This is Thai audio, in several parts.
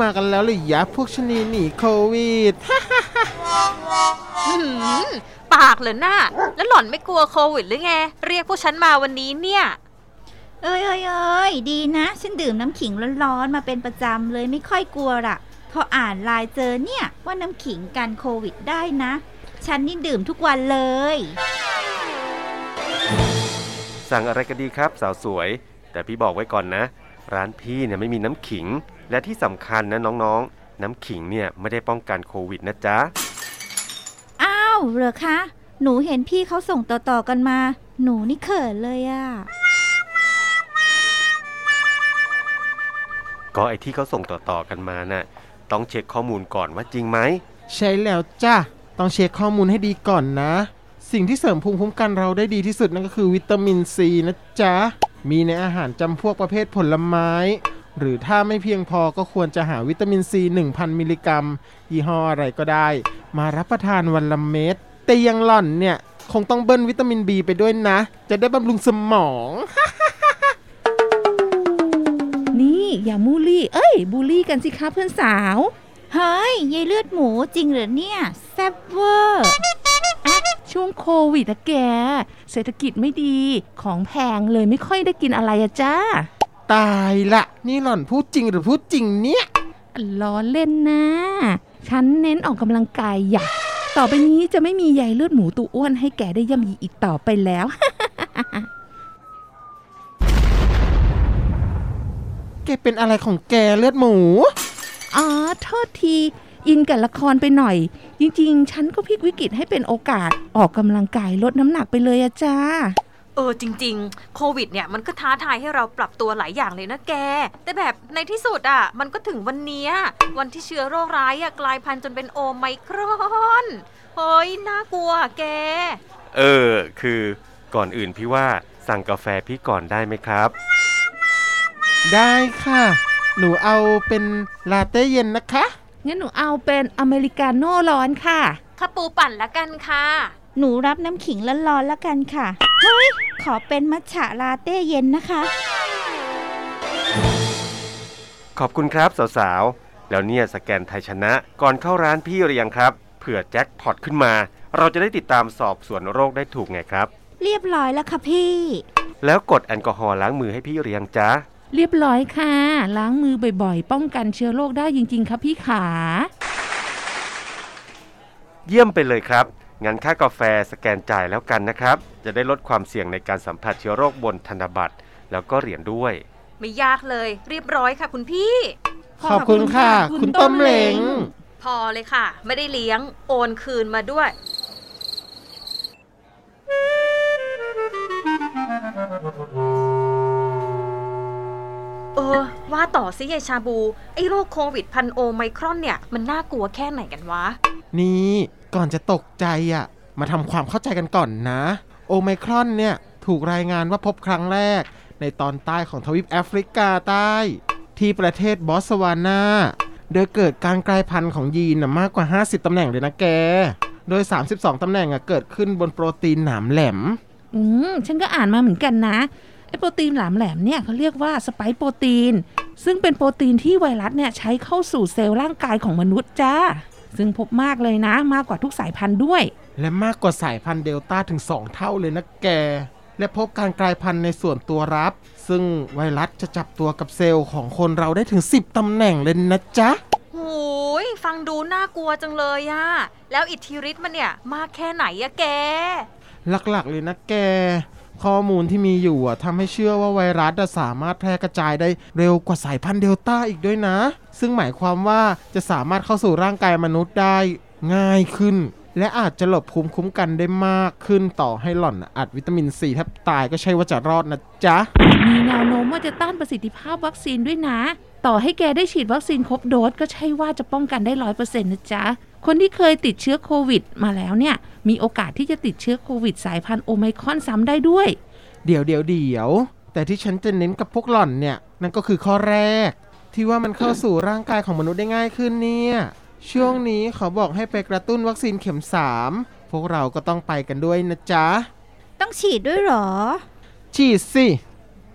มากันแล้วหรือยะพวกชะนีหนีโควิด หืมปากเหรอหน้า แล้วหล่อนไม่กลัวโควิดหรือไง เรียกพวกฉันมาวันนี้เนี่ย เอ้ยเอ้ยเอ้ยดีนะ ฉันดื่มน้ำขิงร้อนๆมาเป็นประจำเลยไม่ค่อยกลัวละพออ่านไลน์เจอเนี่ยว่าน้ำขิงกันโควิดได้นะ ฉันนี่ดื่มทุกวันเลย สั่งอะไรกันดีครับ สาวสวย แต่พี่บอกไว้ก่อนนะ ร้านพี่เนี่ยไม่มีน้ำขิง และที่สำคัญนะน้องๆ น้ำขิงเนี่ยไม่ได้ป้องกันโควิดนะจ๊ะ อ้าวเหรอคะ หนูเห็นพี่เขาส่งต่อๆกันมา หนูนี่เขินเลยอะก็ไอที่เขาส่งต่อๆกันมาน่ะต้องเช็คข้อมูลก่อนว่าจริงไหม ใช่แล้วจ้ะ ต้องเช็คข้อมูลให้ดีก่อนนะ สิ่งที่เสริมภูมิคุ้มกันเราได้ดีที่สุดนั่นก็คือวิตามินซีนะจ๊ะ มีในอาหารจำพวกประเภทผลไม้ หรือถ้าไม่เพียงพอก็ควรจะหาวิตามินซี 1,000 มิลลิกรัม ยี่ห้ออะไรก็ได้ มารับประทานวันละเม็ดแต่อย่างหล่อนเนี่ย คงต้องเบิ้ลวิตามินบีไปด้วยนะ จะได้บำรุงสมอง นี่อย่ามูลี่ เอ้ย บูลลี่กันสิคะเพื่อนสาว เฮ้ยยายเลือดหมูจริงเหรอเนี่ย แซ่บเวอร์ช่วงโควิดอะแก เศรษฐกิจไม่ดีของแพงเลยไม่ค่อยได้กินอะไรอะจ้า ตายละ นี่หล่อนพูดจริงหรือพูดจริงเนี่ยล้อเล่นนะ ฉันเน้นออกกำลังกายอยากต่อไปนี้จะไม่มีใยเลือดหมูตัวอ้วนให้แกได้ย่ำยีอีกต่อไปแล้ว แกเป็นอะไรของแกเลือดหมู อ๋อ โทษทีอินกับละครไปหน่อย จริง ๆ ฉันก็พลิกวิกฤตให้เป็นโอกาสออกกำลังกายลดน้ำหนักไปเลยอะจ้า เออจริง ๆ โควิดเนี่ยมันก็ท้าทายให้เราปรับตัวหลายอย่างเลยนะแก แต่แบบในที่สุดอะ มันก็ถึงวันเนี้ยวันที่เชื้อโรคร้ายอะกลายพันธุ์จนเป็นโอไมครอนเฮ้ยน่ากลัวแก เออ คือก่อนอื่นพี่ว่าสั่งกาแฟพี่ก่อนได้ไหมครับ ได้ค่ะ หนูเอาเป็นลาเต้เย็นนะคะงั้นหนูเอาเป็นอเมริกาโน่ร้อนค่ะข้าปูปั่นละกันค่ะ หนูรับน้ำขิงร้อนๆแล้วกันค่ะ เฮ้ย ขอเป็นมัทฉะลาเต้เย็นนะคะ ขอบคุณครับสาวๆ แล้วเนี่ยสแกนไทยชนะ ก่อนเข้าร้านพี่หรือยังครับ เผื่อแจ็คพอตขึ้นมา เราจะได้ติดตามสอบสวนโรคได้ถูกไงครับ เรียบร้อยแล้วค่ะพี่ แล้วกดแอลกอฮอล์ล้างมือให้พี่หรือยังจ๊ะ เรียบร้อยค่ะ ล้างมือบ่อยๆ ป้องกันเชื้อโรคได้จริงๆ ครับพี่ขา เยี่ยมไปเลยครับ งั้นค่ากาแฟสแกนจ่ายแล้วกันนะครับ จะได้ลดความเสี่ยงในการสัมผัสเชื้อโรคบนธนบัตร แล้วก็เหรียญด้วย ไม่ยากเลยเรียบร้อยค่ะคุณพี่ ขอบคุณค่ะ คุณต้มเหลง พอเลยค่ะ ไม่ได้เลี้ยงโอนคืนมาด้วย เออ ว่าต่อสิยายชาบู ไอ้โรคโควิดพันโอไมครอนเนี่ย มันน่ากลัวแค่ไหนกันวะ นี่ ก่อนจะตกใจอะ มาทำความเข้าใจกันก่อนนะ โอไมครอนเนี่ย ถูกรายงานว่าพบครั้งแรก ในตอนใต้ของทวีปแอฟริกาใต้ ที่ประเทศบอสวานาโดยเกิดการกลายพันธุ์ของยีนมากกว่า 50ตำแหน่งเลยนะแก โดย 32ตำแหน่งอะเกิดขึ้นบนโปรตีนหนามแหลม อืม ฉันก็อ่านมาเหมือนกันนะไอโปรตีนหลามแหลมเนี่ยเขาเรียกว่าสไปโปรตีน ซึ่งเป็นโปรตีนที่ไวรัสเนี่ยใช้เข้าสู่เซลล์ร่างกายของมนุษย์จ้า ซึ่งพบมากเลยนะมากกว่าทุกสายพันธุ์ด้วย และมากกว่าสายพันธุ์เดลต้าถึง 2 เท่าเลยนะแก และพบการกลายพันธุ์ในส่วนตัวรับ ซึ่งไวรัสจะจับตัวกับเซลล์ของคนเราได้ถึง 10ตำแหน่งเลยนะจ๊ะหูยฟังดูน่ากลัวจังเลยอะแล้วอิทธิฤทธิ์มันเนี่ยมากแค่ไหนอะแก หลักๆเลยนะแก ข้อมูลที่มีอยู่อะทำให้เชื่อว่าไวรัสอะสามารถแพร่กระจายได้เร็วกว่าสายพันธุ์เดลต้าอีกด้วยนะ ซึ่งหมายความว่าจะสามารถเข้าสู่ร่างกายมนุษย์ได้ง่ายขึ้น และอาจจะหลบภูมิคุ้มกันได้มากขึ้นต่อให้หล่อนอัดวิตามินซีแทบตายก็ใช่ว่าจะรอดนะจ๊ะ มีแนวโน้มว่าจะต้านประสิทธิภาพวัคซีนด้วยนะ ต่อให้แกได้ฉีดวัคซีนครบโดสก็ใช่ว่าจะป้องกันได้ร้อยเปอร์เซ็นต์นะจ๊ะ คนที่เคยติดเชื้อโควิดมาแล้วเนี่ย มีโอกาสที่จะติดเชื้อโควิดสายพันธุ์โอไมครอนซ้ำได้ด้วย เดี๋ยวเดี๋ยวเดี๋ยว แต่ที่ฉันจะเน้นกับพวกหล่อนเนี่ย นั่นก็คือข้อแรก ที่ว่ามันเข้าสู่ร่างกายของมนุษย์ได้ง่ายขึ้นเนี่ย ช่วงนี้เขาบอกให้ไปกระตุ้นวัคซีนเข็ม 3 พวกเราก็ต้องไปกันด้วยนะจ๊ะ ต้องฉีดด้วยเหรอ ฉีดสิ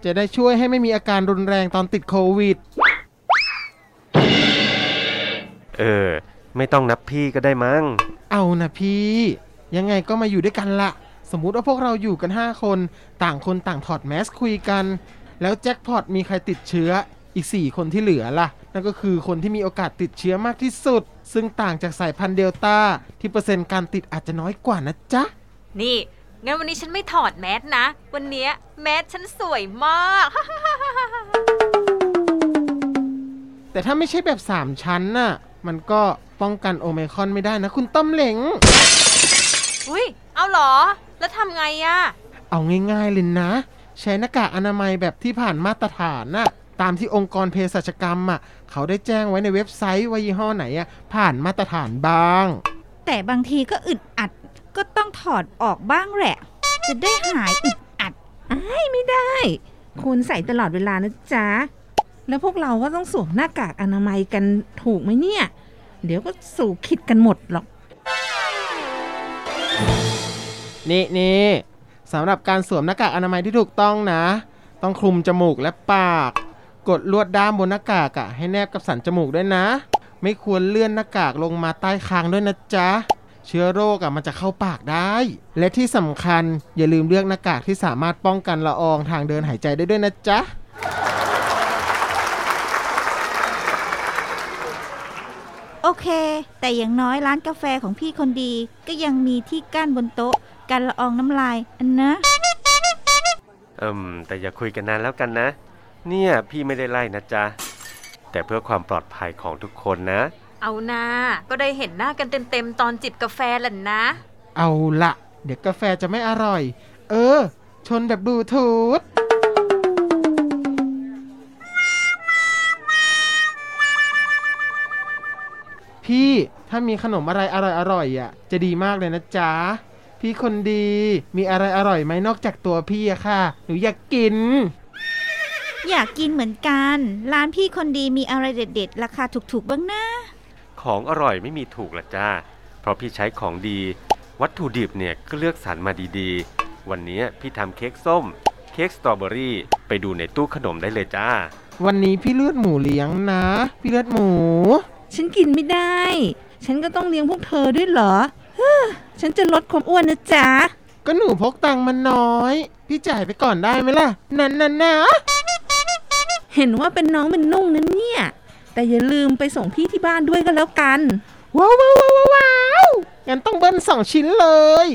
จะได้ช่วยให้ไม่มีอาการรุนแรงตอนติดโควิด เออ ไม่ต้องนับพี่ก็ได้มั้ง เอานะพี่ ยังไงก็มาอยู่ด้วยกันละสมมุติว่าพวกเราอยู่กัน 5 คน ต่างคนต่างถอดแมสคุยกัน แล้วแจ็คพอตมีใครติดเชื้ออีก 4 คนที่เหลือล่ะ นั่นก็คือคนที่มีโอกาสติดเชื้อมากที่สุด ซึ่งต่างจากสายพันธุ์เดลต้า ที่เปอร์เซ็นต์การติดอาจจะน้อยกว่านะจ๊ะ นี่ งั้นวันนี้ฉันไม่ถอดแมสนะ วันเนี้ยแมสฉันสวยมาก แต่ถ้าไม่ใช่แบบ 3 ชั้นน่ะ มันก็ป้องกันโอไมครอนไม่ได้นะ คุณต้มเหลง อุ้ยเอาเหรอ แล้วทำไงอะเอาง่ายๆเลยนะ ใช้หน้ากากอนามัยแบบที่ผ่านมาตรฐานน่ะตามที่องค์กรเภสัชกรรมอะเขาได้แจ้งไว้ในเว็บไซต์ว่ายี่ห้อไหนอะผ่านมาตรฐานบ้าง แต่บางทีก็อึดอัดก็ต้องถอดออกบ้างแหละ จะได้หายอึดอัดไม่ได้ คุณใส่ตลอดเวลานะจ๊ะ แล้วพวกเราก็ต้องสวมหน้ากากอนามัยกันถูกไหมเนี่ย เดี๋ยวก็สู่คิดกันหมดหรอก นี่นี่สำหรับการสวมหน้ากากอนามัยที่ถูกต้องนะ ต้องคลุมจมูกและปาก กดลวดด้ามบนหน้ากากอะให้แนบกับสันจมูกด้วยนะ ไม่ควรเลื่อนหน้ากากลงมาใต้คางด้วยนะจ๊ะเชื้อโรคอะมันจะเข้าปากได้ และที่สำคัญอย่าลืมเลือกหน้ากากที่สามารถป้องกันละอองทางเดินหายใจได้ด้วยนะจ๊ะโอเค แต่อย่างน้อยร้านกาแฟของพี่คนดีก็ยังมีที่กั้นบนโต๊ะ กันละอองน้ำลายอันนะเอิมแต่อย่าคุยกันนานแล้วกันนะ เนี่ยพี่ไม่ได้ไล่นะจ๊ะ แต่เพื่อความปลอดภัยของทุกคนนะ เอานาก็ได้เห็นหน้ากันเต็มๆตอนจิบกาแฟแหละนะ เอาละเดี๋ยวกาแฟจะไม่อร่อย เออ ชนแบบบลูทูธพี่ถ้ามีขนมอะไรอร่อยๆอะ จะดีมากเลยนะจ๊ะ พี่คนดี มีอะไรอร่อยไหมนอกจากตัวพี่อะค่ะ หนูอยากกิน อยากกินเหมือนกัน ร้านพี่คนดีมีอะไรเด็ดๆ ราคาถูกๆบ้างนะ ของอร่อยไม่มีถูกละจ้า เพราะพี่ใช้ของดี วัตถุดิบเนี่ยก็เลือกสรรมาดีๆ วันนี้พี่ทำเค้กส้ม เค้กสตรอเบอรี่ ไปดูในตู้ขนมได้เลยจ้า วันนี้พี่เลือดหมูเลี้ยงนะ พี่เลือดหมู ฉันกินไม่ได้ ฉันก็ต้องเลี้ยงพวกเธอด้วยเหรอเฮ้อ ฉันจะลดความอ้วนนะจ๊ะ ก็หนูพกตังค์มันน้อย พี่จ่ายไปก่อนได้ไหมล่ะ นั่นๆนะเห็นว่าเป็นน้องเป็นนุ่งนั้นเนี่ย แต่อย่าลืมไปส่งพี่ที่บ้านด้วยก็แล้วกัน ว้าวว้าวว้าวว้าวงั้นต้องเบิ้ลสองชิ้นเลย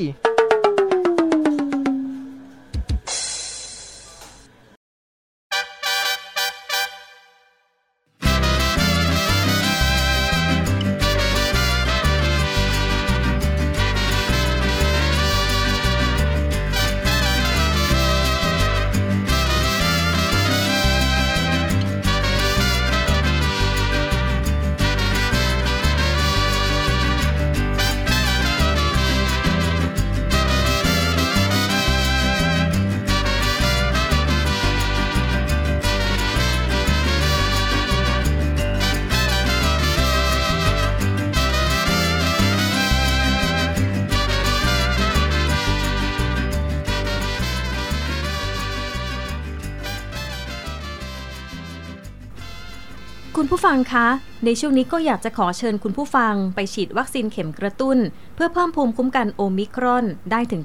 คุณผู้ฟังคะ ในช่วงนี้ก็อยากจะขอเชิญคุณผู้ฟังไปฉีดวัคซีนเข็มกระตุ้น เพื่อเพิ่มภูมิคุ้มกันโอมิครอนได้ถึง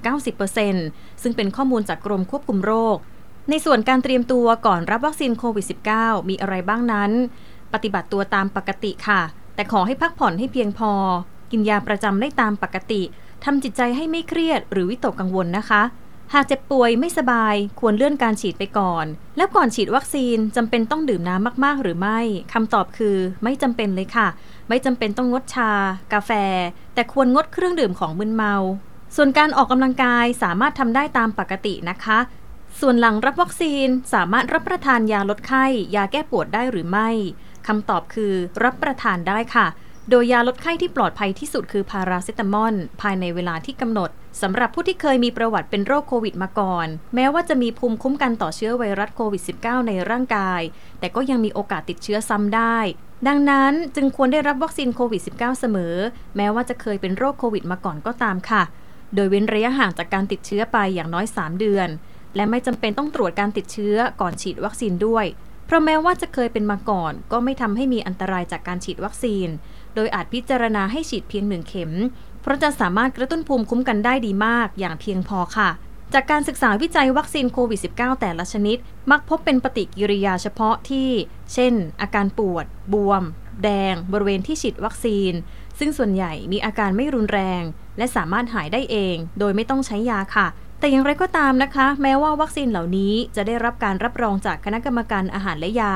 90%ซึ่งเป็นข้อมูลจากกรมควบคุมโรค ในส่วนการเตรียมตัวก่อนรับวัคซีนโควิด -19 มีอะไรบ้างนั้น ปฏิบัติตัวตามปกติค่ะ แต่ขอให้พักผ่อนให้เพียงพอ กินยาประจำได้ตามปกติทำจิตใจให้ไม่เครียดหรือวิตกกังวลนะคะ หากเจ็บป่วยไม่สบายควรเลื่อนการฉีดไปก่อน แล้วก่อนฉีดวัคซีนจำเป็นต้องดื่มน้ำมากๆ หรือไม่คำตอบคือไม่จำเป็นเลยค่ะ ไม่จำเป็นต้องงดชา กาแฟ แต่ควรงดเครื่องดื่มของมึนเมา ส่วนการออกกำลังกายสามารถทำได้ตามปกตินะคะ ส่วนหลังรับวัคซีนสามารถรับประทานยาลดไข้ ยาแก้ปวดได้หรือไม่คำตอบคือรับประทานได้ค่ะ โดยยาลดไข้ที่ปลอดภัยที่สุดคือพาราเซตามอลภายในเวลาที่กำหนด สำหรับผู้ที่เคยมีประวัติเป็นโรคโควิดมาก่อน แม้ว่าจะมีภูมิคุ้มกันต่อเชื้อไวรัสโควิด -19 ในร่างกาย แต่ก็ยังมีโอกาสติดเชื้อซ้ำได้ ดังนั้นจึงควรได้รับวัคซีนโควิด -19 เสมอ แม้ว่าจะเคยเป็นโรคโควิดมาก่อนก็ตามค่ะ โดยเว้นระยะห่างจากการติดเชื้อไปอย่างน้อย 3 เดือน และไม่จำเป็นต้องตรวจการติดเชื้อก่อนฉีดวัคซีนด้วย เพราะแม้ว่าจะเคยเป็นมาก่อน ก็ไม่ทำให้มีอันตรายจากการฉีดวัคซีน โดยอาจพิจารณาให้ฉีดเพียงหนึ่งเข็ม เพราะจะสามารถกระตุ้นภูมิคุ้มกันได้ดีมากอย่างเพียงพอค่ะ จากการศึกษาวิจัยวัคซีนโควิด -19 แต่ละชนิด มักพบเป็นปฏิกิริยาเฉพาะที่ เช่น อาการปวด บวม แดง บริเวณที่ฉีดวัคซีน ซึ่งส่วนใหญ่มีอาการไม่รุนแรง และสามารถหายได้เอง โดยไม่ต้องใช้ยาค่ะแต่อย่างไรก็ตามนะคะ แม้ว่าวัคซีนเหล่านี้จะได้รับการรับรองจากคณะกรรมการอาหารและยา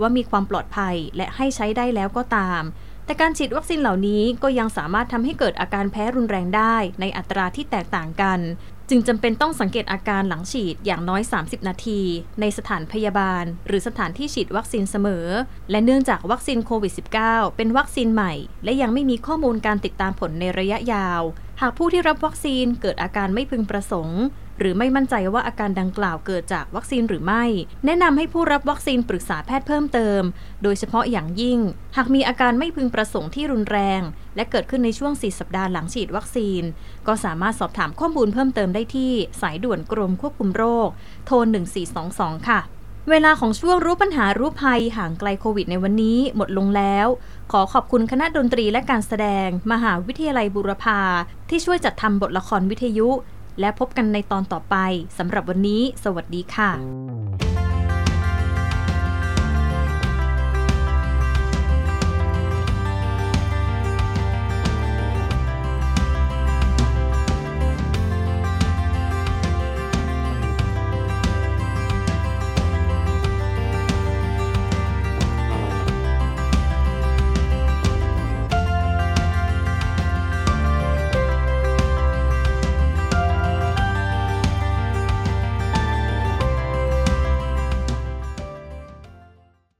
ว่ามีความปลอดภัยและให้ใช้ได้แล้วก็ตาม แต่การฉีดวัคซีนเหล่านี้ก็ยังสามารถทำให้เกิดอาการแพ้รุนแรงได้ในอัตราที่แตกต่างกัน จึงจำเป็นต้องสังเกตอาการหลังฉีดอย่างน้อย 30 นาที ในสถานพยาบาล หรือสถานที่ฉีดวัคซีนเสมอ และเนื่องจากวัคซีนโควิด -19 เป็นวัคซีนใหม่ และยังไม่มีข้อมูลการติดตามผลในระยะยาว หากผู้ที่รับวัคซีนเกิดอาการไม่พึงประสงค์ หรือไม่มั่นใจว่าอาการดังกล่าวเกิดจากวัคซีนหรือไม่ แนะนำให้ผู้รับวัคซีนปรึกษาแพทย์เพิ่มเติม โดยเฉพาะอย่างยิ่ง หากมีอาการไม่พึงประสงค์ที่รุนแรง และเกิดขึ้นในช่วง 4 สัปดาห์หลังฉีดวัคซีน ก็สามารถสอบถามข้อมูลเพิ่มเติมได้ที่สายด่วนกรมควบคุมโรค โทร 1422 ค่ะเวลาของช่วงรู้ปัญหารู้ภัยห่างไกลโควิดในวันนี้หมดลงแล้ว ขอขอบคุณคณะดนตรีและการแสดง มหาวิทยาลัยบุรพาที่ช่วยจัดทำบทละครวิทยุ และพบกันในตอนต่อไปสำหรับวันนี้ สวัสดีค่ะ